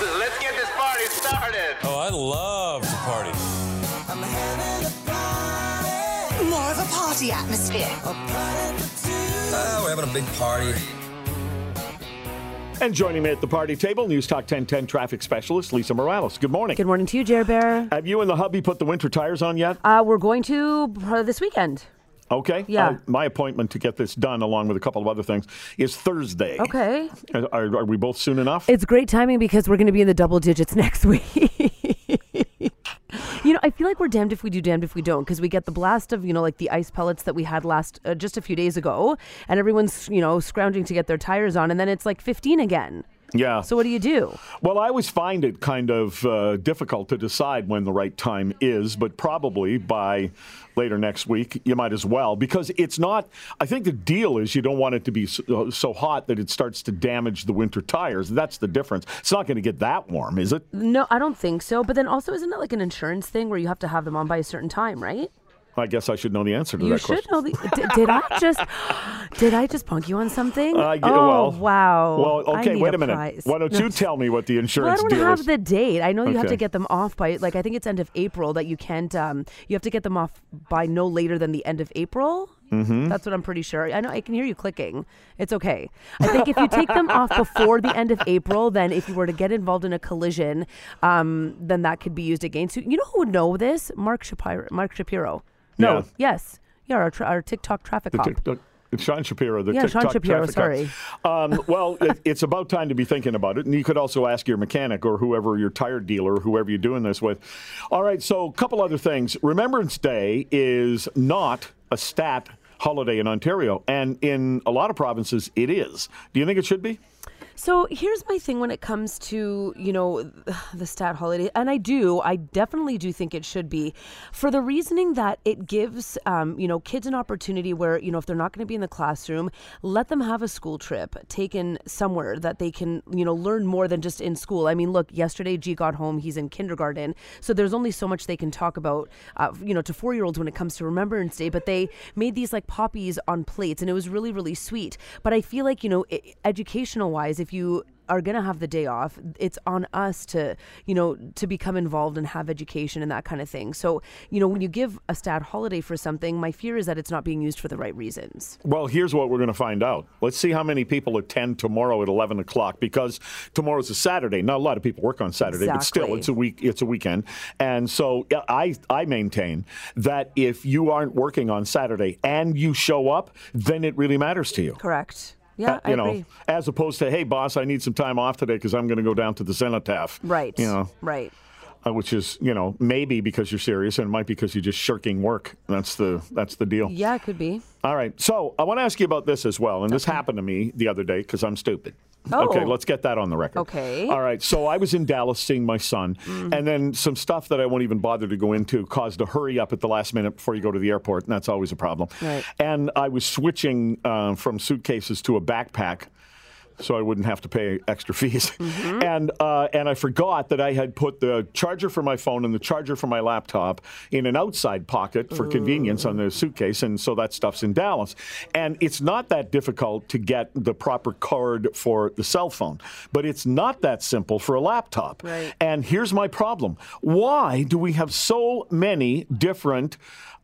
Let's get this party started. Oh, I love to party. More of a party atmosphere. Uh, we're having a big party. And joining me at the party table, News Talk 1010 traffic specialist Lisa Morales. Good morning. Good morning to you, Jer Bear. Have you and the hubby put the winter tires on yet? Uh, we're going to uh, this weekend. Okay. Yeah. Uh, my appointment to get this done, along with a couple of other things, is Thursday. Okay. Are, are, we both soon enough? It's great timing because we're going to be in the double digits next week. you know, I feel like we're damned if we do, damned if we don't, because we get the blast of, you know, like the ice pellets that we had last uh, just a few days ago, and everyone's, you know, scrounging to get their tires on, and then it's like 15 again. Yeah. So what do you do? Well, I always find it kind of uh, difficult to decide when the right time is, but probably by later next week, you might as well, because it's not. I think the deal is you don't want it to be so, so hot that it starts to damage the winter tires. That's the difference. It's not going to get that warm, is it? No, I don't think so. But then also, isn't it like an insurance thing where you have to have them on by a certain time, right? I guess I should know the answer to You that should know. The, did, did I just? Did I just punk you on something? I get- oh well- wow. Well, okay, wait a minute. prize. Why don't No, you tell me what the insurance? Well, I don't have is? the date. I know you have to get them off by like I think it's end of April that you can't. Um, you have to get them off by no later than the end of April. Mm-hmm. That's what I'm pretty sure. I know I can hear you clicking. It's okay. I think if you take them off before the end of April, then if you were to get involved in a collision, um, then that could be used against you. You know who would know this? Mark Shapiro. Mark Shapiro. No. Yeah. Yes. Yeah. Our, tra- our TikTok traffic The cop. TikTok- it's Sean Shapiro, the Yeah, Sean Shapiro, sorry. Um, well, it, it's about time to be thinking about it. And you could also ask your mechanic or whoever your tire dealer, whoever you're doing this with. All right, so a couple other things. Remembrance Day is not a stat holiday in Ontario, and in a lot of provinces, it is. Do you think it should be? So here's my thing when it comes to, you know, the stat holiday. And I do, I definitely do think it should be for the reasoning that it gives, um, you know, kids an opportunity where, you know, if they're not going to be in the classroom, let them have a school trip taken somewhere that they can, you know, learn more than just in school. I mean, look, yesterday G got home, he's in kindergarten. So there's only so much they can talk about, uh, you know, to four year olds when it comes to Remembrance Day. But they made these like poppies on plates and it was really, really sweet. But I feel like, you know, educational wise, if you are going to have the day off it's on us to you know to become involved and have education and that kind of thing so you know when you give a stat holiday for something my fear is that it's not being used for the right reasons Well, here's what we're going to find out. Let's see how many people attend tomorrow at 11 o'clock because tomorrow's a Saturday. Not a lot of people work on Saturday, but still, it's a week. It's a weekend, and so I I maintain that if you aren't working on Saturday and you show up, then it really matters to you. correct yeah Uh, i you know, agree as opposed to, hey, boss, I need some time off today because I'm going to go down to the cenotaph. right You know, right uh, which is, you know, maybe because you're serious, and it might be because you're just shirking work. That's the that's the deal. yeah it could be All right. So I want to ask you about this as well. And this happened to me the other day because I'm stupid. Oh. Okay, let's get that on the record. Okay. All right. So I was in Dallas seeing my son, and then some stuff that I won't even bother to go into caused a hurry up at the last minute before you go to the airport, and that's always a problem. Right. And I was switching uh, from suitcases to a backpack. So I wouldn't have to pay extra fees, Mm-hmm. and uh, and I forgot that I had put the charger for my phone and the charger for my laptop in an outside pocket for convenience on the suitcase, and so that stuff's in Dallas. And it's not that difficult to get the proper card for the cell phone, but it's not that simple for a laptop. Right. And here's my problem: Why do we have so many different?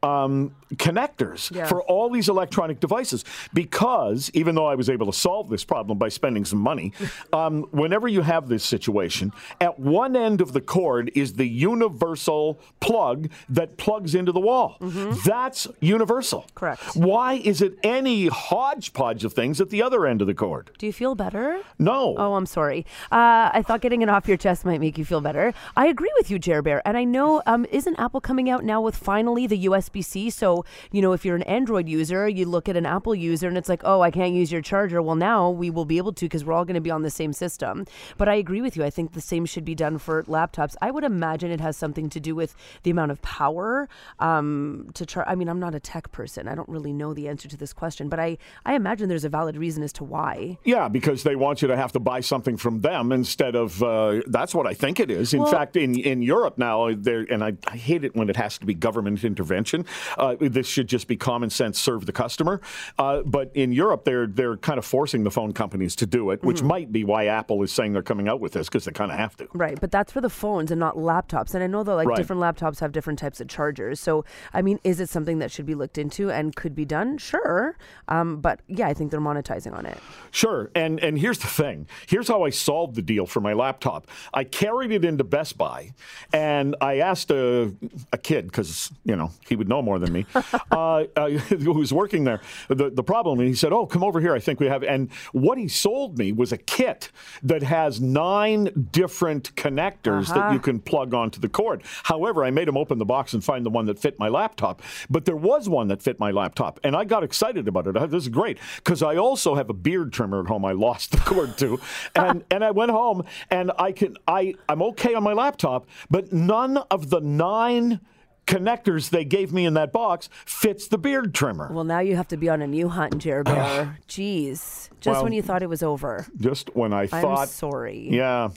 Um, connectors Yeah. for all these electronic devices because even though I was able to solve this problem by spending some money, um, whenever you have this situation, at one end of the cord is the universal plug that plugs into the wall. That's universal. Mm-hmm. Correct. Why is it any hodgepodge of things at the other end of the cord? do you feel better No. Oh, I'm sorry. Uh, I thought getting it off your chest might make you feel better. I agree with you, Jer Bear. And I know, um, isn't Apple coming out now with finally the USB C? So, you know, if you're an Android user, you look at an Apple user and it's like, oh, I can't use your charger. Well, now we will be able to because we're all going to be on the same system. But I agree with you. I think the same should be done for laptops. I would imagine it has something to do with the amount of power um, to charge. I mean, I'm not a tech person. I don't really know the answer to this question, but I, I imagine there's a valid reason as to why. Yeah, because they want you to have to buy something from them instead of. Uh, that's what I think it is. In Well- fact, in in Europe now, there and I, I hate it when it has to be government intervention. Uh, this should just be common sense, serve the customer. Uh, but in Europe, they're they're kind of forcing the phone companies to do it, which might be why Apple is saying they're coming out with this because they kind of have to. Right, but that's for the phones and not laptops. And I know that like Right. different laptops have different types of chargers. So I mean, is it something that should be looked into and could be done? Sure, um, but yeah, I think they're monetizing on it. Sure. And and here's the thing. Here's how I solved the deal for my laptop. I carried it into Best Buy, and I asked a, a kid because you know he would know more than me, uh, uh, who was working there. The the problem, and he said, "Oh, come over here. I think we have." And what he sold me was a kit that has nine different connectors that you can plug onto the cord. However, I made him open the box and find the one that fit my laptop. But there was one that fit my laptop, and I got excited about it. I- This is great because I also have a beard trimmer at home. I lost the cord to, and and I went home and I can I I'm okay on my laptop, but none of the nine connectors they gave me in that box fits the beard trimmer. Well, now you have to be on a new hunt, Jer Bear. Jeez, just Well, when you thought it was over. Just when I thought. I'm sorry. Yeah.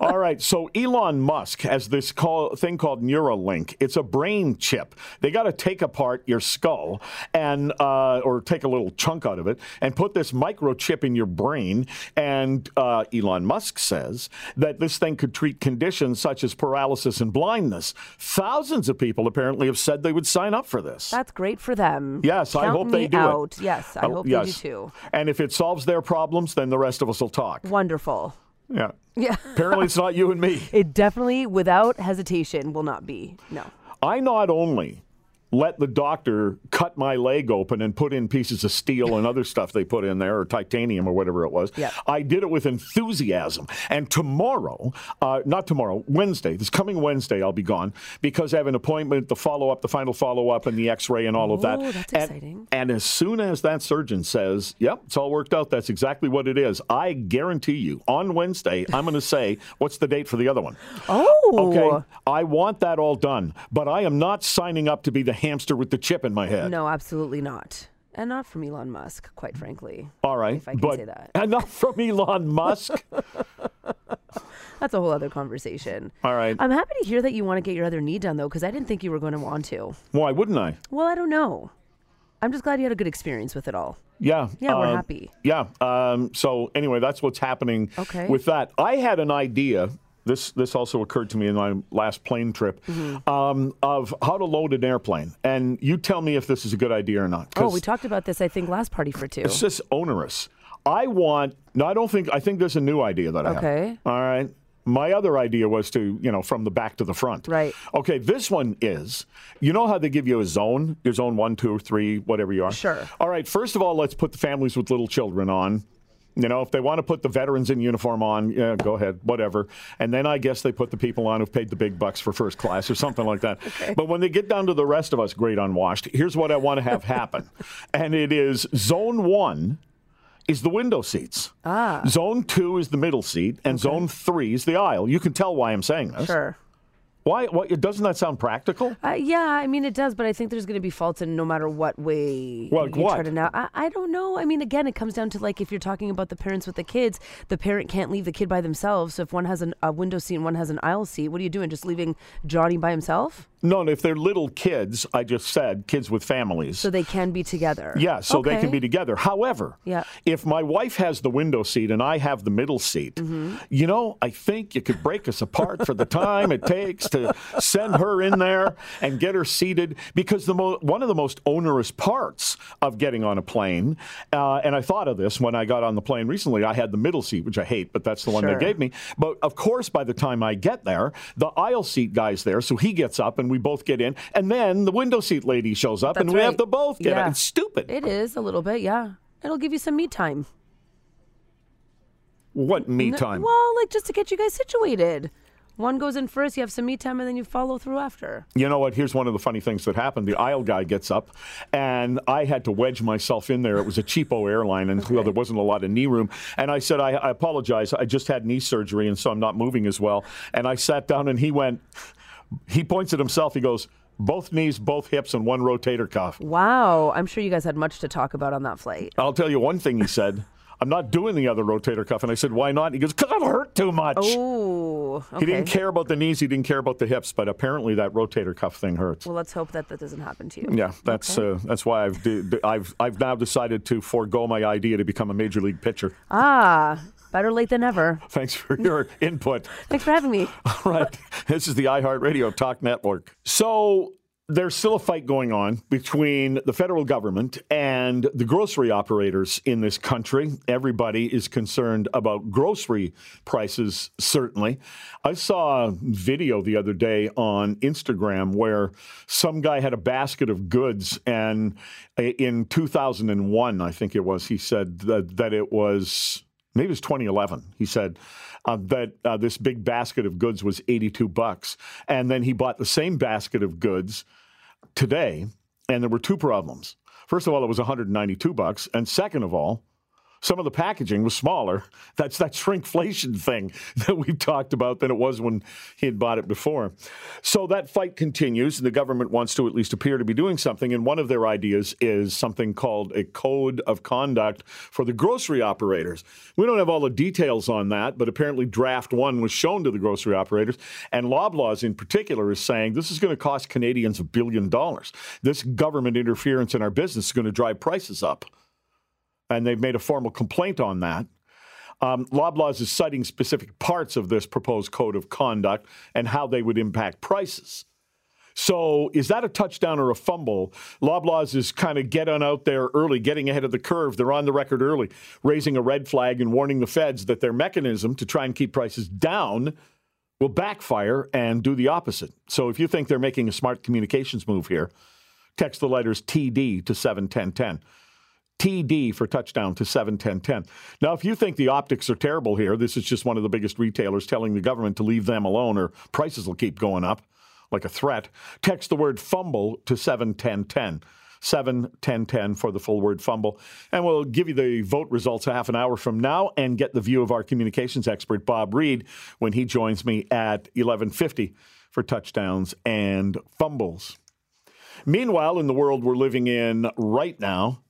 All right. So Elon Musk has this call, thing called Neuralink. It's a brain chip. They got to take apart your skull and uh, or take a little chunk out of it and put this microchip in your brain. And uh, Elon Musk says that this thing could treat conditions such as paralysis and blindness. Thousands of people apparently have said they would sign up for this. That's great for them. Yes, I hope they do out. it. Yes, I Oh, hope yes. they do too. And if it solves their problems, then the rest of us will talk. Wonderful. Yeah. Yeah. Apparently, it's not you and me. It definitely, without hesitation, will not be. No. I not only let the doctor cut my leg open and put in pieces of steel and other stuff they put in there, or titanium or whatever it was. Yeah. I did it with enthusiasm. And tomorrow, uh, not tomorrow, Wednesday, this coming Wednesday, I'll be gone because I have an appointment, the follow up, the final follow up, and the x ray and all of that. Oh, that's And- exciting. And as soon as that surgeon says, yep, it's all worked out, that's exactly what it is, I guarantee you on Wednesday, I'm going to say, what's the date for the other one? Oh. Okay, I want that all done, but I am not signing up to be the hamster with the chip in my head. No, absolutely not. And not from Elon Musk, quite frankly. All right, If I can but say that. and not from Elon Musk. That's a whole other conversation. all right, I'm happy to hear that you want to get your other knee done, though, because I didn't think you were going to want to. why wouldn't I? Well, I don't know. I'm just glad you had a good experience with it all. Yeah, Yeah, we're uh, happy. Yeah. Um, so anyway, that's what's happening Okay. with that. I had an idea. This this also occurred to me in my last plane trip Mm-hmm. um, of how to load an airplane, and you tell me if this is a good idea or not. Oh, we talked about this, I think, last party for two. It's just onerous. I want. No, I don't think. I think there's a new idea that I have. Okay. All right. My other idea was to, you know, from the back to the front. Right. Okay. This one is, you know how they give you a zone, your zone one, two, three, whatever you are. Sure. All right. First of all, let's put the families with little children on. You know, if they want to put the veterans in uniform on, yeah, go ahead, whatever. And then I guess they put the people on who've paid the big bucks for first class or something like that. But when they get down to the rest of us, great unwashed, here's what I want to have happen. and it is zone one is the window seats. Ah. Zone two is the middle seat, and zone three is the aisle. You can tell why I'm saying this. Sure. Why? Why? Doesn't that sound practical? Uh, yeah, I mean it does, but I think there's going to be faults in no matter what way Well, you try to now. I, I don't know. I mean, again, it comes down to like if you're talking about the parents with the kids, the parent can't leave the kid by themselves. So if one has an, a window seat and one has an aisle seat, what are you doing? Just leaving Johnny by himself No, if they're little kids, I just said kids with families. so they can be together. Yeah, so they can be together. However, Yeah. if my wife has the window seat and I have the middle seat, Mm-hmm. you know, I think you could break us apart for the time it takes to send her in there and get her seated. Because the mo- one of the most onerous parts of getting on a plane, uh, and I thought of this when I got on the plane recently, I had the middle seat, which I hate, but that's the one Sure. they gave me. But of course, by the time I get there, the aisle seat guy's there, so he gets up and we both get in, and then the window seat lady shows up and That's we have to both get Yeah. it. It's stupid. It is a little bit, yeah. It'll give you some me time. What me time? Well, like just to get you guys situated. One goes in first, you have some me time, and then you follow through after. You know what? Here's one of the funny things that happened. The aisle guy gets up, and I had to wedge myself in there. It was a cheapo airline, and well, there wasn't a lot of knee room. And I said, I, I apologize. I just had knee surgery, and so I'm not moving as well. And I sat down, and he went, he points at himself. He goes, both knees, both hips, and one rotator cuff. Wow, I'm sure you guys had much to talk about on that flight. I'll tell you one thing he said. I'm not doing the other rotator cuff. And I said, why not? He goes, because I've hurt too much. Oh, okay. He didn't care about the knees. He didn't care about the hips. But apparently, that rotator cuff thing hurts. Well, let's hope that that doesn't happen to you. Yeah, that's uh, that's why I've I've I've now decided to forego my idea to become a major league pitcher. Ah, better late than ever. Thanks for your input. Thanks for having me. All right, this is the iHeartRadio Talk Network. So there's still a fight going on between the federal government and the grocery operators in this country. Everybody is concerned about grocery prices, certainly. I saw a video the other day on Instagram where some guy had a basket of goods, and uh, in 2001, I think it was, he said that, that it was maybe it was 2011. He said uh, that uh, this big basket of goods was 82 bucks, and then he bought the same basket of goods today, and there were two problems. First of all, it was 192 bucks, and second of all, some of the packaging was smaller. That's that shrinkflation thing that we've talked about than it was when he had bought it before. So that fight continues. and The government wants to at least appear to be doing something. And one of their ideas is something called a code of conduct for the grocery operators. We don't have all the details on that, but apparently draft one was shown to the grocery operators. And Loblaws in particular is saying this is going to cost Canadians a billion dollars. This government interference in our business is going to drive prices up and they've made a formal complaint on that. Um, Loblaws is citing specific parts of this proposed code of conduct and how they would impact prices. So, is that a touchdown or a fumble? Loblaws is kind of getting out there early, getting ahead of the curve. They're on the record early, raising a red flag and warning the feds that their mechanism to try and keep prices down will backfire and do the opposite. So, if you think they're making a smart communications move here, text the letters TD to 71010. TD for touchdown to 71010. Now, if you think the optics are terrible here, this is just one of the biggest retailers telling the government to leave them alone or prices will keep going up like a threat. Text the word fumble to 71010. 71010 for the full word fumble. And we'll give you the vote results a half an hour from now and get the view of our communications expert, Bob Reed, when he joins me at 1150 for touchdowns and fumbles. Meanwhile, in the world we're living in right now,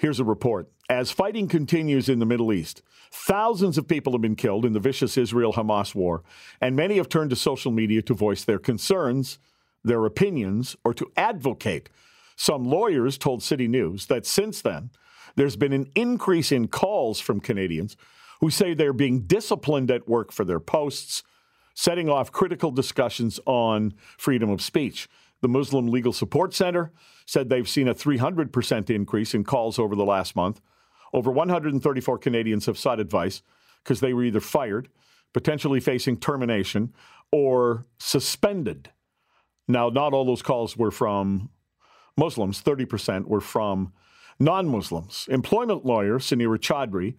Here's a report. As fighting continues in the Middle East, thousands of people have been killed in the vicious Israel Hamas war, and many have turned to social media to voice their concerns, their opinions, or to advocate. Some lawyers told City News that since then, there's been an increase in calls from Canadians who say they're being disciplined at work for their posts, setting off critical discussions on freedom of speech. The Muslim Legal Support Center said they've seen a 300% increase in calls over the last month. Over 134 Canadians have sought advice because they were either fired, potentially facing termination, or suspended. Now, not all those calls were from Muslims, 30% were from non Muslims. Employment lawyer Sunira Chaudhri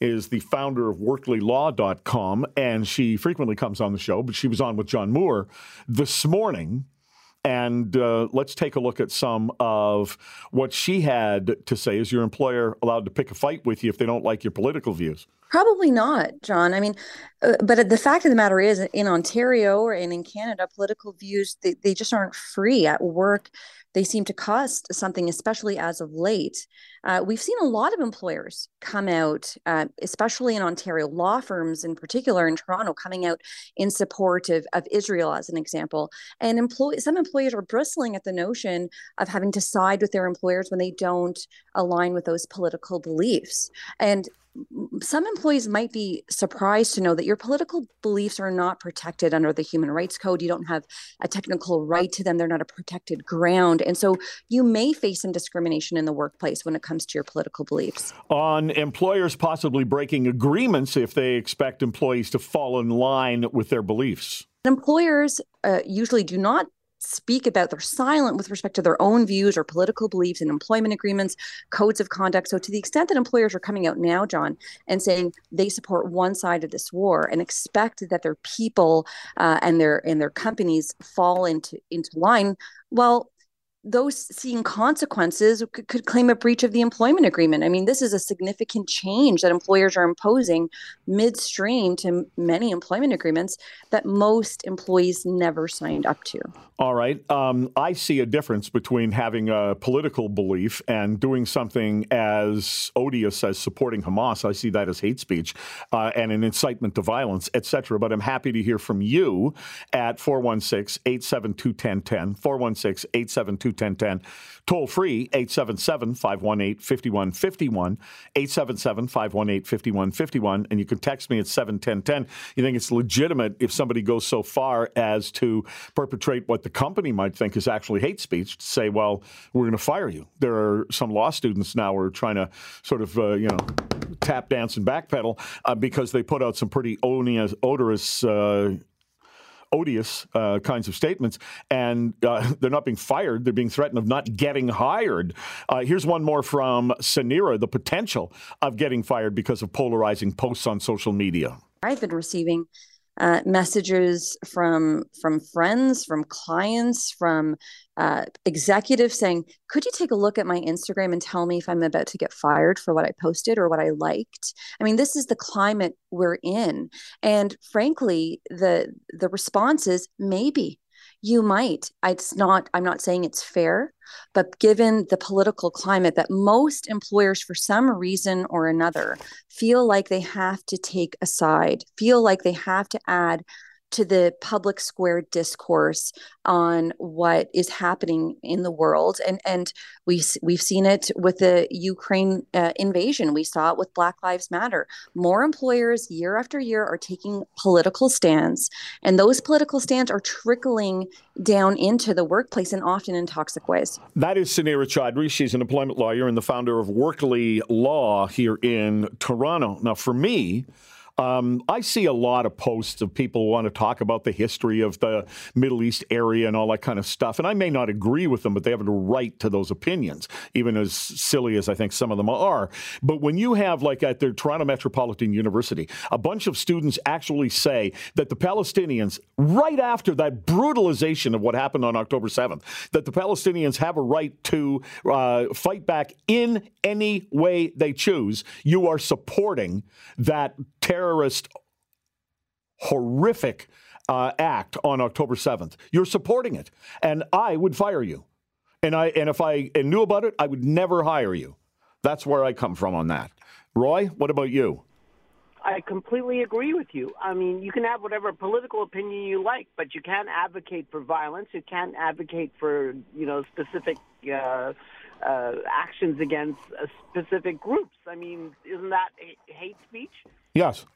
is the founder of workleylaw.com, and she frequently comes on the show, but she was on with John Moore this morning and uh, let's take a look at some of what she had to say. Is your employer allowed to pick a fight with you if they don't like your political views? Probably not, John. I mean, uh, but the fact of the matter is, in Ontario and in Canada, political views they, they just aren't free at work. They seem to cost something, especially as of late. Uh, we've seen a lot of employers come out, uh, especially in Ontario, law firms in particular in Toronto, coming out in support of, of Israel, as an example. And employ- some employers are bristling at the notion of having to side with their employers when they don't align with those political beliefs. And some employees might be surprised to know that your political beliefs are not protected under the Human Rights Code. You don't have a technical right to them, they're not a protected ground. And so you may face some discrimination in the workplace when it comes to your political beliefs. On employers possibly breaking agreements if they expect employees to fall in line with their beliefs. Employers uh, usually do not speak about they're silent with respect to their own views or political beliefs in employment agreements codes of conduct. So to the extent that employers are coming out now john and saying they support one side of this war and expect that their people uh, and their and their companies fall into into line well those seeing consequences could, could, claim a breach of the employment agreement. I mean, this is a significant change that employers are imposing midstream to many employment agreements that most employees never signed up to. All right. Um, I see a difference between having a political belief and doing something as odious as supporting Hamas. I see that as hate speech uh, and an incitement to violence, etc. But I'm happy to hear from you at 416 872 1010, 416 872 1010. Toll free, 877 518 5151, 877 518 5151. And you can text me at 71010. You think it's legitimate if somebody goes so far as to perpetrate what the company might think is actually hate speech to say, well, we're going to fire you. There are some law students now who are trying to sort of, uh, you know, tap dance and backpedal uh, because they put out some pretty odorous, odorous uh, odious uh, kinds of statements, and uh, they're not being fired. They're being threatened of not getting hired. Uh, here's one more from Sunira the potential of getting fired because of polarizing posts on social media. I've been receiving uh, messages from from friends, from clients, from uh, executives saying, "Could you take a look at my Instagram and tell me if I'm about to get fired for what I posted or what I liked?" I mean, this is the climate we're in, and frankly, the the response is maybe you might it's not i'm not saying it's fair but given the political climate that most employers for some reason or another feel like they have to take a side feel like they have to add to the public square discourse on what is happening in the world. And and we we've seen it with the Ukraine uh, invasion. We saw it with Black Lives Matter. More employers year after year are taking political stands and those political stands are trickling down into the workplace and often in toxic ways. That is Sunira Chaudhri she's an employment lawyer and the founder of Workley Law here in Toronto. Now for me um, I see a lot of posts of people who want to talk about the history of the Middle East area and all that kind of stuff. And I may not agree with them, but they have a right to those opinions, even as silly as I think some of them are. But when you have, like at the Toronto Metropolitan University, a bunch of students actually say that the Palestinians, right after that brutalization of what happened on October 7th, that the Palestinians have a right to uh, fight back in any way they choose, you are supporting that terrorist, horrific uh, act on October 7th. You're supporting it. And I would fire you. And, I, and if I knew about it, I would never hire you. That's where I come from on that. Roy, what about you? I completely agree with you. I mean, you can have whatever political opinion you like, but you can't advocate for violence. You can't advocate for, you know, specific uh, uh, actions against uh, specific groups. I mean, isn't that hate speech? Yes.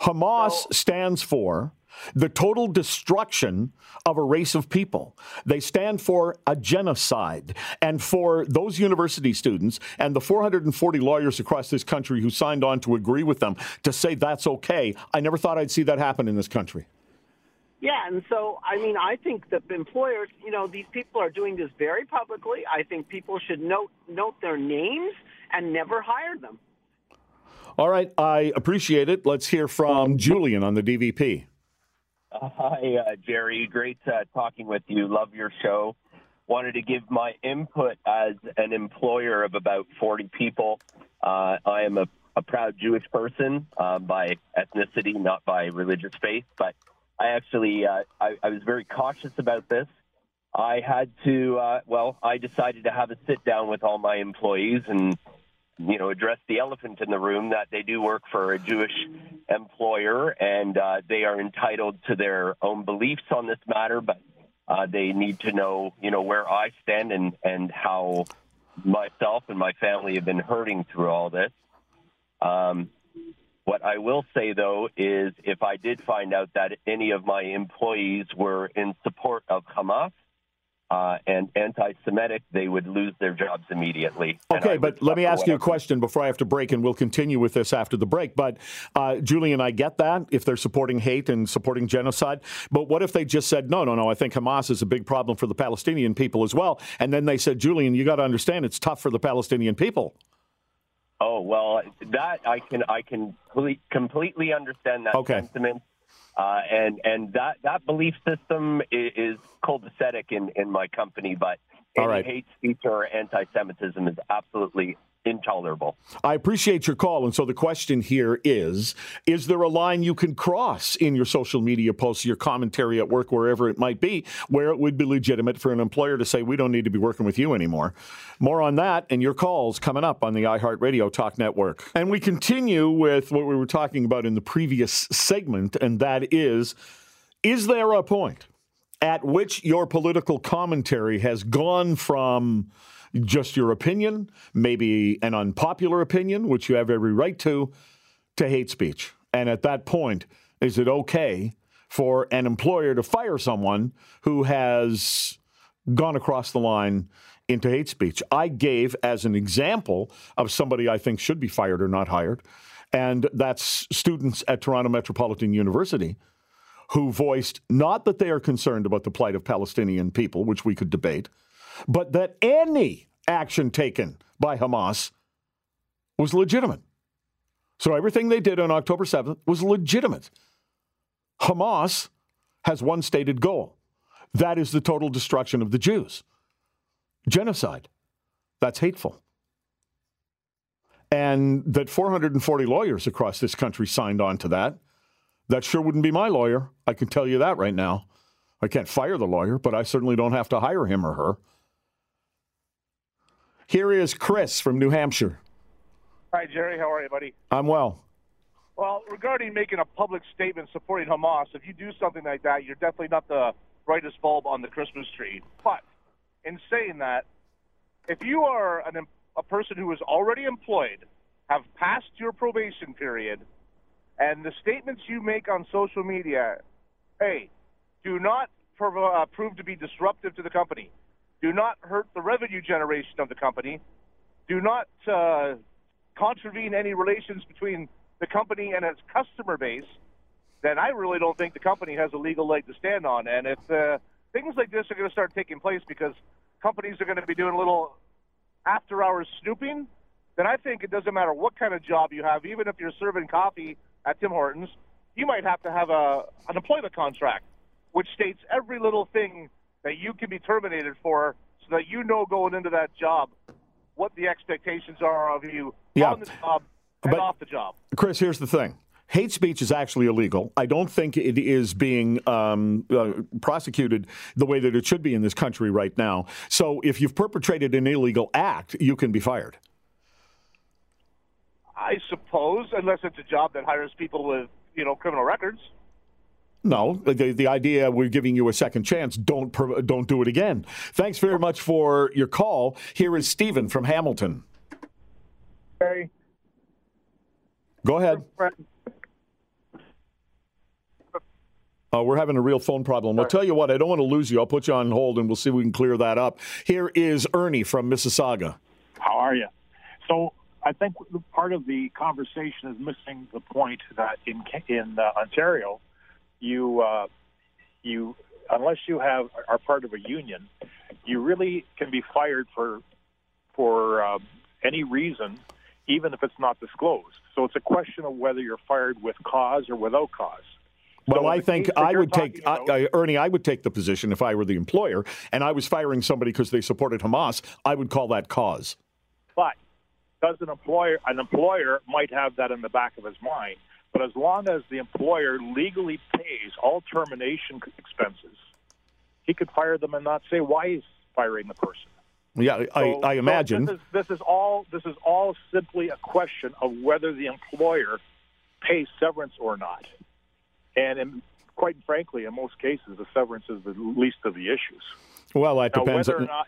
Hamas so, stands for the total destruction of a race of people. They stand for a genocide. And for those university students and the 440 lawyers across this country who signed on to agree with them to say that's okay, I never thought I'd see that happen in this country. Yeah, and so I mean, I think that employers, you know, these people are doing this very publicly. I think people should note note their names and never hire them. All right, I appreciate it. Let's hear from Julian on the DVP. Uh, hi, uh, Jerry. Great uh, talking with you. Love your show. Wanted to give my input as an employer of about 40 people. Uh, I am a, a, proud Jewish person uh, by ethnicity, not by religious faith, but I actually uh, I, I, was very cautious about this. I had to uh, well, I decided to have a sit down with all my employees and you know address the elephant in the room that they do work for a Jewish employer and uh, they are entitled to their own beliefs on this matter, but uh, they need to know you know where I stand and and how myself and my family have been hurting through all this. Um, what I will say, though, is if I did find out that any of my employees were in support of Hamas uh, and anti Semitic, they would lose their jobs immediately. Okay, but let me ask you a question before I have to break, and we'll continue with this after the break. But, uh, Julian, I get that if they're supporting hate and supporting genocide. But what if they just said, no, no, no, I think Hamas is a big problem for the Palestinian people as well? And then they said, Julian, you got to understand it's tough for the Palestinian people. Oh well, that I can I can completely understand that okay. sentiment, uh, and and that that belief system is, is copacetic in in my company, but Any right. hate speech or anti-Semitism is absolutely intolerable. I appreciate your call. And so the question here is Is there a line you can cross in your social media posts, your commentary at work, wherever it might be, where it would be legitimate for an employer to say, We don't need to be working with you anymore? More on that and your calls coming up on the iHeartRadio Talk Network. And we continue with what we were talking about in the previous segment, and that is Is there a point at which your political commentary has gone from just your opinion, maybe an unpopular opinion, which you have every right to, to hate speech. And at that point, is it okay for an employer to fire someone who has gone across the line into hate speech? I gave as an example of somebody I think should be fired or not hired, and that's students at Toronto Metropolitan University who voiced not that they are concerned about the plight of Palestinian people, which we could debate, but that any action taken by Hamas was legitimate. So everything they did on October 7th was legitimate. Hamas has one stated goal that is the total destruction of the Jews. Genocide. That's hateful. And that 440 lawyers across this country signed on to that. That sure wouldn't be my lawyer. I can tell you that right now. I can't fire the lawyer, but I certainly don't have to hire him or her. Here is Chris from New Hampshire. Hi, Jerry. How are you, buddy? I'm well. Well, regarding making a public statement supporting Hamas, if you do something like that, you're definitely not the brightest bulb on the Christmas tree. But in saying that, if you are an, a person who is already employed, have passed your probation period, and the statements you make on social media, hey, do not prov- uh, prove to be disruptive to the company, do not hurt the revenue generation of the company, do not uh, contravene any relations between the company and its customer base, then I really don't think the company has a legal leg to stand on. And if uh, things like this are going to start taking place because companies are going to be doing a little after hours snooping, then I think it doesn't matter what kind of job you have, even if you're serving coffee at Tim Hortons, you might have to have a an employment contract which states every little thing that you can be terminated for so that you know going into that job what the expectations are of you Yeah. on the job and But- off the job. Chris, here's the thing. Hate speech is actually illegal. I don't think it is being um, uh, prosecuted the way that it should be in this country right now. So if you've perpetrated an illegal act, you can be fired. I suppose, unless it's a job that hires people with, you know, criminal records. No, the, the idea we're giving you a second chance. Don't don't do it again. Thanks very much for your call. Here is Stephen from Hamilton. Hey, Go ahead. Uh, we're having a real phone problem. I'll tell you what, I don't want to lose you. I'll put you on hold and we'll see if we can clear that up. Here is Ernie from Mississauga. How are you? So I think part of the conversation is missing the point that in in uh, Ontario, you uh, you unless you have are part of a union, you really can be fired for for um, any reason, even if it's not disclosed. So it's a question of whether you're fired with cause or without cause. Well, So I think I would take, I, about- I, Ernie, I would take the position if I were the employer and I was firing somebody because they supported Hamas, I would call that cause. But does an employer an employer might have that in the back of his mind, but as long as the employer legally pays all termination expenses, he could fire them and not say why he's firing the person. Yeah, I, So- I so imagine. this, is, this is all this is all simply a question of whether the employer pays severance or not. And in, quite frankly, in most cases, the severance is the least of the issues. well, that Now, depends. whether or not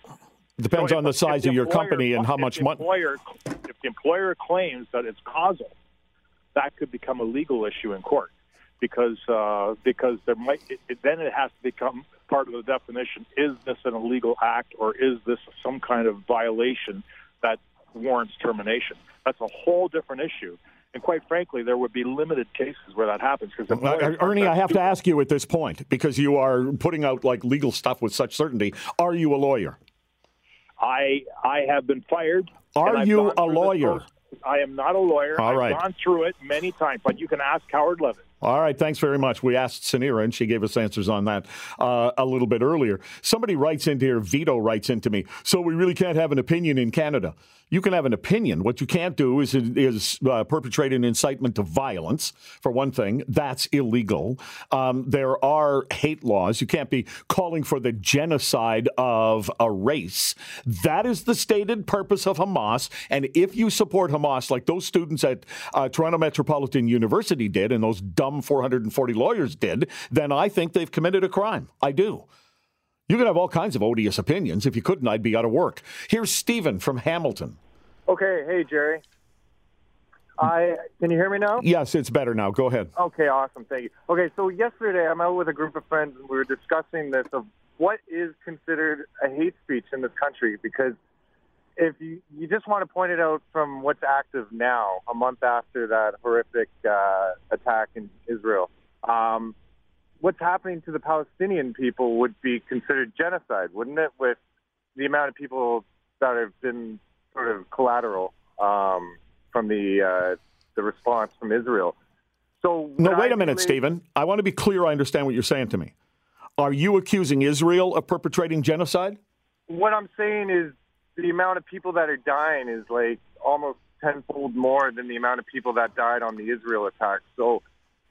depends so on if- the size of your company and how much money. If the employer claims that it's causal, that could become a legal issue in court because uh, because there might it, it, then it has to become part of the definition: is this an illegal act or is this some kind of violation that warrants termination? That's a whole different issue. And quite frankly, there would be limited cases where that happens because Uh, Ernie, I have to ask you at this point because you are putting out like legal stuff with such certainty. Are you a lawyer? I I have been fired. Are you a lawyer? I am not a lawyer. All I've gone through it many times, but you can ask Howard Levitt. All right, thanks very much. We asked Sunira, and she gave us answers on that uh, a little bit earlier. Somebody writes into here, Vito writes into me, so we really can't have an opinion in Canada. You can have an opinion. What you can't do is, is uh, perpetrate an incitement to violence, for one thing. That's illegal. Um, there are hate laws. You can't be calling for the genocide of a race. That is the stated purpose of Hamas. And if you support Hamas, like those students at uh, Toronto Metropolitan University did, and those dumb 440 lawyers did, then I think they've committed a crime. I do. You can have all kinds of odious opinions. If you couldn't, I'd be out of work. Here's Stephen from Hamilton. Okay, hey Jerry. I can you hear me now? Yes, it's better now. Go ahead. Okay, awesome. Thank you. Okay, so yesterday I'm out with a group of friends and we were discussing this of what is considered a hate speech in this country because if you you just want to point it out from what's active now, a month after that horrific uh, attack in Israel, um, what's happening to the Palestinian people would be considered genocide, wouldn't it? With the amount of people that have been sort of collateral um, from the uh, the response from Israel. So no, wait I a minute, Stephen. I want to be clear. I understand what you're saying to me. Are you accusing Israel of perpetrating genocide? What I'm saying is the amount of people that are dying is like almost tenfold more than the amount of people that died on the Israel attack. So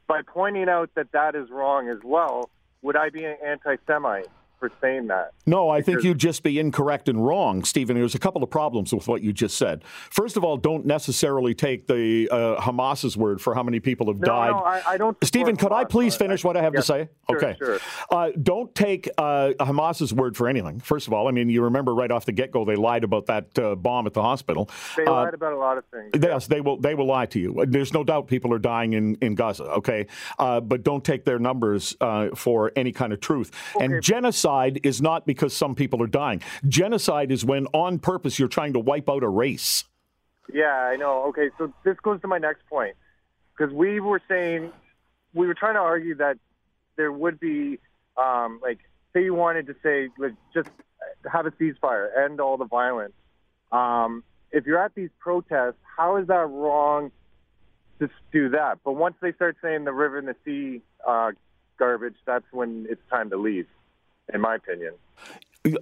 by pointing out that that is wrong as well, would I be an anti-Semite for saying that? No, I think you'd just be incorrect and wrong, Stephen. There's a couple of problems with what you just said. First of all, don't necessarily take the uh, Hamas's word for how many people have No, died. no, I, I don't. Stephen, could I please finish what I have yeah, to say? sure, okay. sure. Uh, don't take uh, Hamas's word for anything. First of all, I mean, you remember right off the get-go they lied about that uh, bomb at the hospital. They Uh, lied about a lot of things. Yes, they will. They will lie to you. There's no doubt people are dying in, in Gaza. Okay, uh, but don't take their numbers uh, for any kind of truth. And genocide is not because some people are dying. Genocide is when, on purpose, you're trying to wipe out a race. Yeah, I know. Okay, so this goes to my next point because we were saying we were trying to argue that there would be um, like say you wanted to say like just have a ceasefire, end all the violence. Um, if you're at these protests, how is that wrong to do that? But once they start saying the river and the sea uh, garbage, that's when it's time to leave, in my opinion.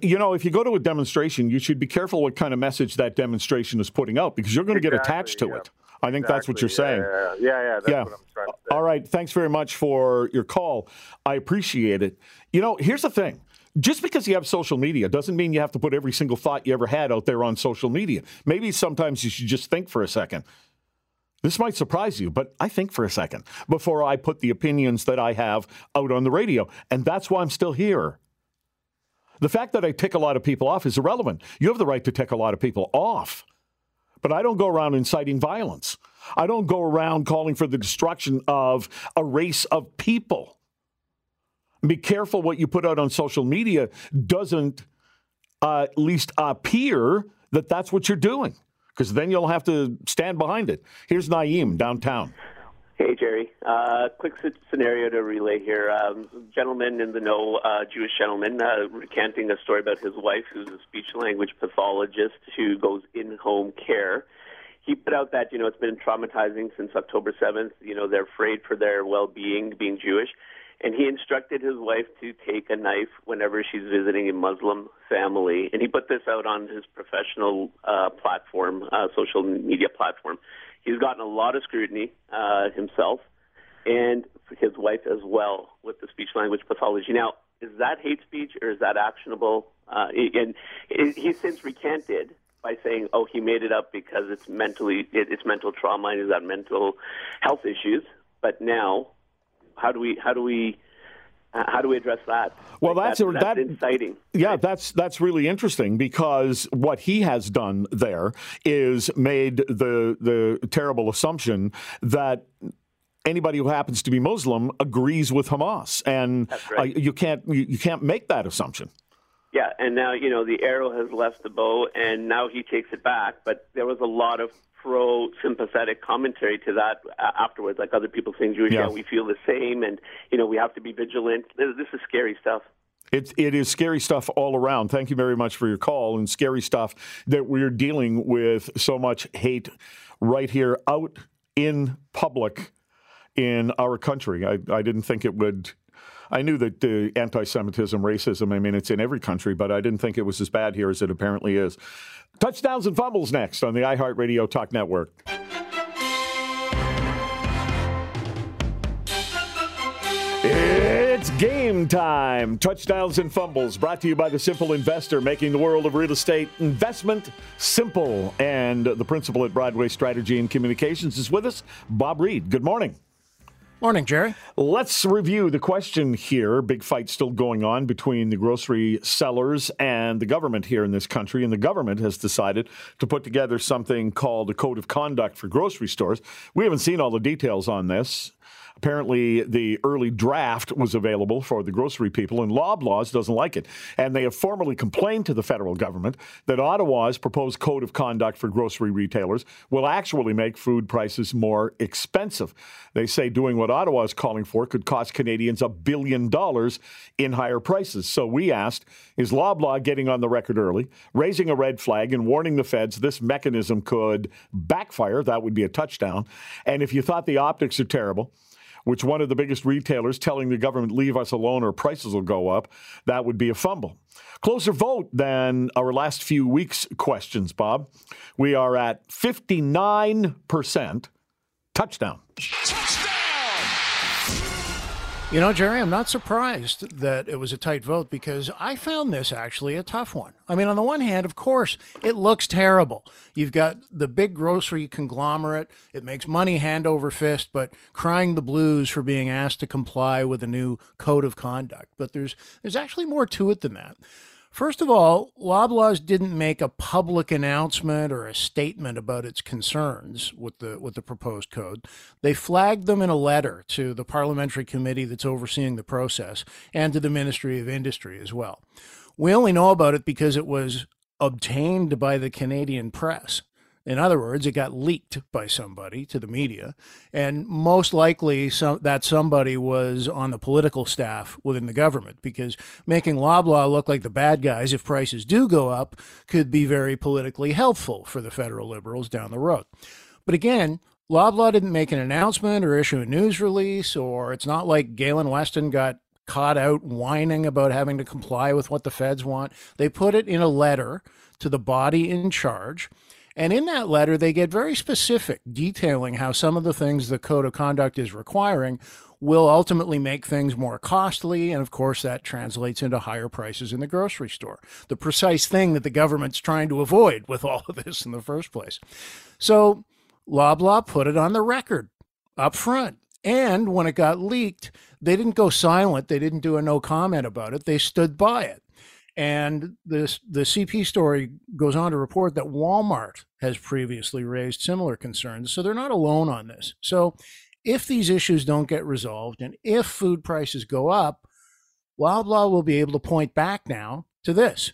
You know, if you go to a demonstration, you should be careful what kind of message that demonstration is putting out because you're going to get attached to yeah. it. I think that's what you're saying. Yeah, yeah, yeah. yeah, that's Yeah. what I'm trying to All right. Thanks very much for your call. I appreciate it. You know, here's the thing. Just because you have social media doesn't mean you have to put every single thought you ever had out there on social media. Maybe sometimes you should just think for a second. This might surprise you, but I think for a second before I put the opinions that I have out on the radio. And that's why I'm still here. The fact that I tick a lot of people off is irrelevant. You have the right to tick a lot of people off. But I don't go around inciting violence. I don't go around calling for the destruction of a race of people. Be careful what you put out on social media doesn't uh, at least appear that that's what you're doing, because then you'll have to stand behind it. Here's Naeem downtown. Hey, Jerry. Uh, quick scenario to relay here. Um, gentleman in the know, uh, Jewish gentleman, uh, recanting a story about his wife, who's a speech language pathologist who goes in home care. He put out that, you know, it's been traumatizing since October 7th. You know, they're afraid for their well being being Jewish. And he instructed his wife to take a knife whenever she's visiting a Muslim family. And he put this out on his professional uh, platform, uh, social media platform. He's gotten a lot of scrutiny uh, himself and his wife as well with the speech language pathology. Now, is that hate speech or is that actionable? Uh, and he's since recanted by saying, "Oh, he made it up because it's mentally it, it's mental trauma and he's got mental health issues." But now, how do we how do we how do we address that? Well, Like, that's, that's, that, that's inciting. Yeah, that's that's really interesting because what he has done there is made the the terrible assumption that anybody who happens to be Muslim agrees with Hamas, and uh, you can't you, you can't make that assumption. Yeah, and now you know the arrow has left the bow, and now he takes it back. But there was a lot of pro-sympathetic commentary to that uh, afterwards, like other people saying, "Jewish, Yeah. yeah, we feel the same, and you know we have to be vigilant." This, this is scary stuff. It, it is scary stuff all around. Thank you very much for your call and scary stuff that we're dealing with so much hate right here out in public in our country. I, I didn't think it would. I knew that the anti Semitism, racism, I mean, it's in every country, but I didn't think it was as bad here as it apparently is. Touchdowns and fumbles next on the iHeartRadio Talk Network. It's game time. Touchdowns and fumbles brought to you by the Simple Investor, making the world of real estate investment simple. And the principal at Broadway Strategy and Communications is with us, Bob Reed. Good morning. Morning, Jerry. Let's review the question here. Big fight still going on between the grocery sellers and the government here in this country. And the government has decided to put together something called a code of conduct for grocery stores. We haven't seen all the details on this. Apparently, the early draft was available for the grocery people, and Loblaws doesn't like it. And they have formally complained to the federal government that Ottawa's proposed code of conduct for grocery retailers will actually make food prices more expensive. They say doing what Ottawa is calling for could cost Canadians a billion dollars in higher prices. So we asked, is Loblaw getting on the record early, raising a red flag, and warning the feds this mechanism could backfire? That would be a touchdown. And if you thought the optics are terrible, which one of the biggest retailers telling the government, leave us alone or prices will go up, that would be a fumble. Closer vote than our last few weeks' questions, Bob. We are at 59% touchdown. You know, Jerry, I'm not surprised that it was a tight vote because I found this actually a tough one. I mean, on the one hand, of course, it looks terrible. You've got the big grocery conglomerate, it makes money hand over fist, but crying the blues for being asked to comply with a new code of conduct. But there's there's actually more to it than that. First of all, Loblaws didn't make a public announcement or a statement about its concerns with the with the proposed code. They flagged them in a letter to the parliamentary committee that's overseeing the process and to the Ministry of Industry as well. We only know about it because it was obtained by the Canadian press. In other words, it got leaked by somebody to the media, and most likely some, that somebody was on the political staff within the government because making Loblaw look like the bad guys if prices do go up could be very politically helpful for the federal liberals down the road. But again, Loblaw didn't make an announcement or issue a news release, or it's not like Galen Weston got caught out whining about having to comply with what the feds want. They put it in a letter to the body in charge and in that letter, they get very specific, detailing how some of the things the code of conduct is requiring will ultimately make things more costly. And of course, that translates into higher prices in the grocery store. The precise thing that the government's trying to avoid with all of this in the first place. So Loblaw put it on the record up front. And when it got leaked, they didn't go silent. They didn't do a no comment about it. They stood by it. And this the CP story goes on to report that Walmart has previously raised similar concerns. So they're not alone on this. So if these issues don't get resolved and if food prices go up, Loblaw will be able to point back now to this.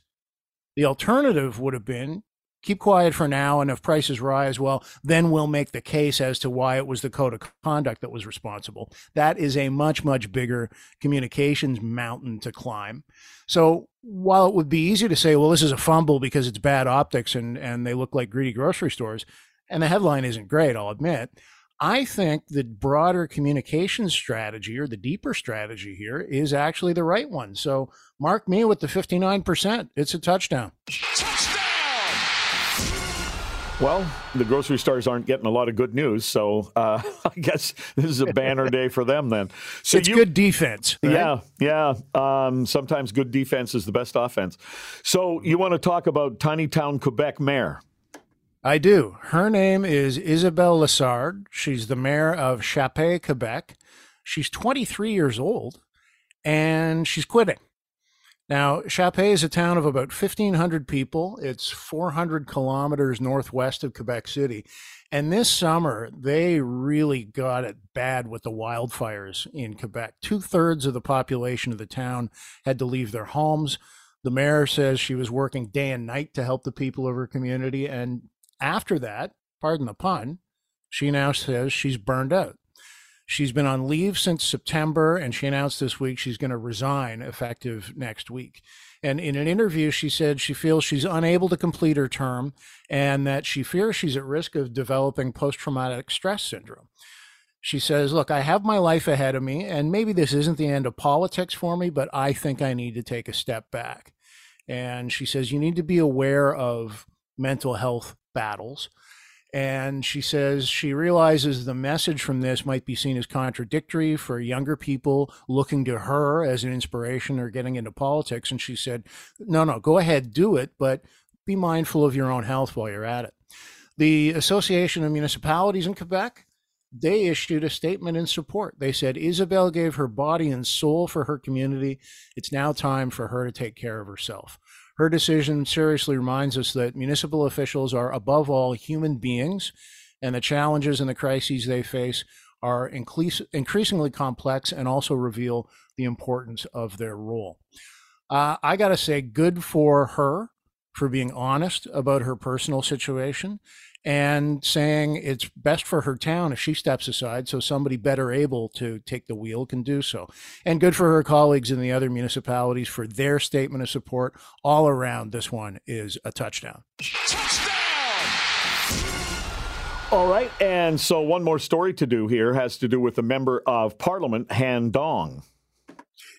The alternative would have been keep quiet for now, and if prices rise, well, then we'll make the case as to why it was the code of conduct that was responsible. That is a much, much bigger communications mountain to climb. So while it would be easy to say, well, this is a fumble because it's bad optics and, and they look like greedy grocery stores, and the headline isn't great, I'll admit. I think the broader communication strategy or the deeper strategy here is actually the right one. So mark me with the 59%. It's a touchdown. Well, the grocery stores aren't getting a lot of good news, so uh, I guess this is a banner day for them then. So it's you, good defense. Right? Yeah, yeah. Um, sometimes good defense is the best offense. So you want to talk about tiny town Quebec mayor? I do. Her name is Isabelle Lessard. She's the mayor of Chapais, Quebec. She's 23 years old, and she's quitting. Now, Chapais is a town of about 1,500 people. It's 400 kilometers northwest of Quebec City. And this summer, they really got it bad with the wildfires in Quebec. Two thirds of the population of the town had to leave their homes. The mayor says she was working day and night to help the people of her community. And after that, pardon the pun, she now says she's burned out. She's been on leave since September, and she announced this week she's going to resign effective next week. And in an interview, she said she feels she's unable to complete her term and that she fears she's at risk of developing post traumatic stress syndrome. She says, Look, I have my life ahead of me, and maybe this isn't the end of politics for me, but I think I need to take a step back. And she says, You need to be aware of mental health battles. And she says she realizes the message from this might be seen as contradictory for younger people looking to her as an inspiration or getting into politics. And she said, No, no, go ahead, do it, but be mindful of your own health while you're at it. The Association of Municipalities in Quebec they issued a statement in support. They said Isabelle gave her body and soul for her community. It's now time for her to take care of herself. Her decision seriously reminds us that municipal officials are, above all, human beings, and the challenges and the crises they face are increasingly complex and also reveal the importance of their role. Uh, I got to say, good for her for being honest about her personal situation and saying it's best for her town if she steps aside so somebody better able to take the wheel can do so. And good for her colleagues in the other municipalities for their statement of support. All around, this one is a touchdown. All right, and so one more story to do here has to do with the member of parliament, Han Dong.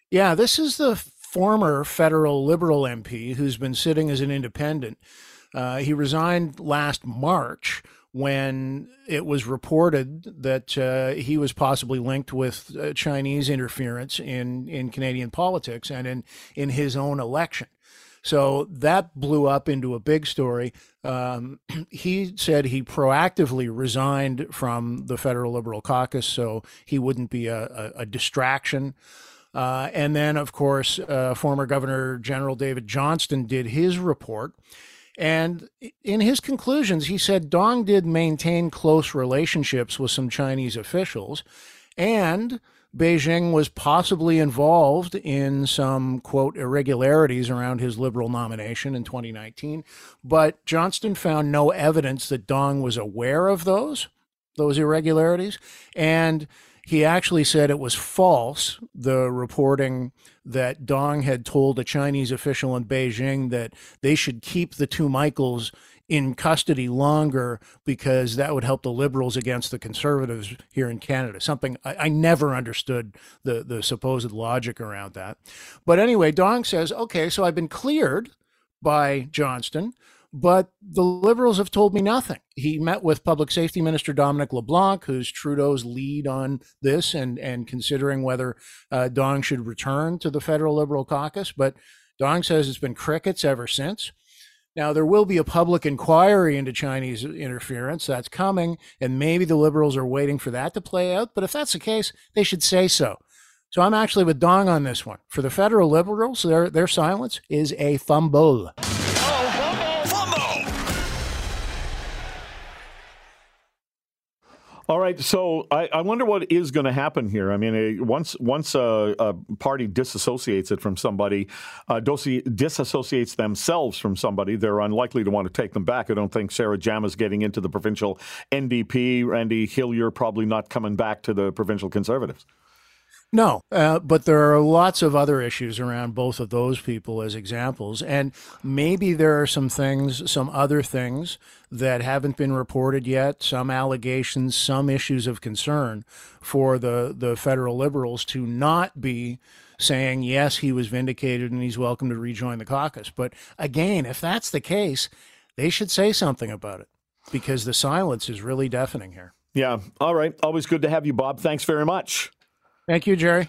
Yeah, this is the former federal Liberal MP who's been sitting as an independent uh, he resigned last March when it was reported that uh, he was possibly linked with uh, Chinese interference in, in Canadian politics and in, in his own election. So that blew up into a big story. Um, he said he proactively resigned from the federal Liberal caucus so he wouldn't be a, a, a distraction. Uh, and then, of course, uh, former Governor General David Johnston did his report. And in his conclusions, he said Dong did maintain close relationships with some Chinese officials, and Beijing was possibly involved in some, quote, irregularities around his liberal nomination in 2019. But Johnston found no evidence that Dong was aware of those, those irregularities. And he actually said it was false, the reporting that Dong had told a Chinese official in Beijing that they should keep the two Michaels in custody longer because that would help the liberals against the conservatives here in Canada. Something I, I, never understood the, the supposed logic around that. But anyway, Dong says, okay, so I've been cleared by Johnston but the Liberals have told me nothing. He met with Public Safety Minister Dominic LeBlanc, who's Trudeau's lead on this and, and considering whether uh, Dong should return to the federal Liberal caucus. But Dong says it's been crickets ever since. Now, there will be a public inquiry into Chinese interference. That's coming, and maybe the Liberals are waiting for that to play out. But if that's the case, they should say so. So I'm actually with Dong on this one. For the federal Liberals, their, their silence is a fumble. All right, so I, I wonder what is going to happen here. I mean, once once a, a party disassociates it from somebody, uh, disassociates themselves from somebody, they're unlikely to want to take them back. I don't think Sarah is getting into the provincial NDP. Randy Hillier probably not coming back to the provincial Conservatives. No, uh, but there are lots of other issues around both of those people as examples. And maybe there are some things, some other things that haven't been reported yet, some allegations, some issues of concern for the, the federal liberals to not be saying, yes, he was vindicated and he's welcome to rejoin the caucus. But again, if that's the case, they should say something about it because the silence is really deafening here. Yeah. All right. Always good to have you, Bob. Thanks very much. Thank you, Jerry.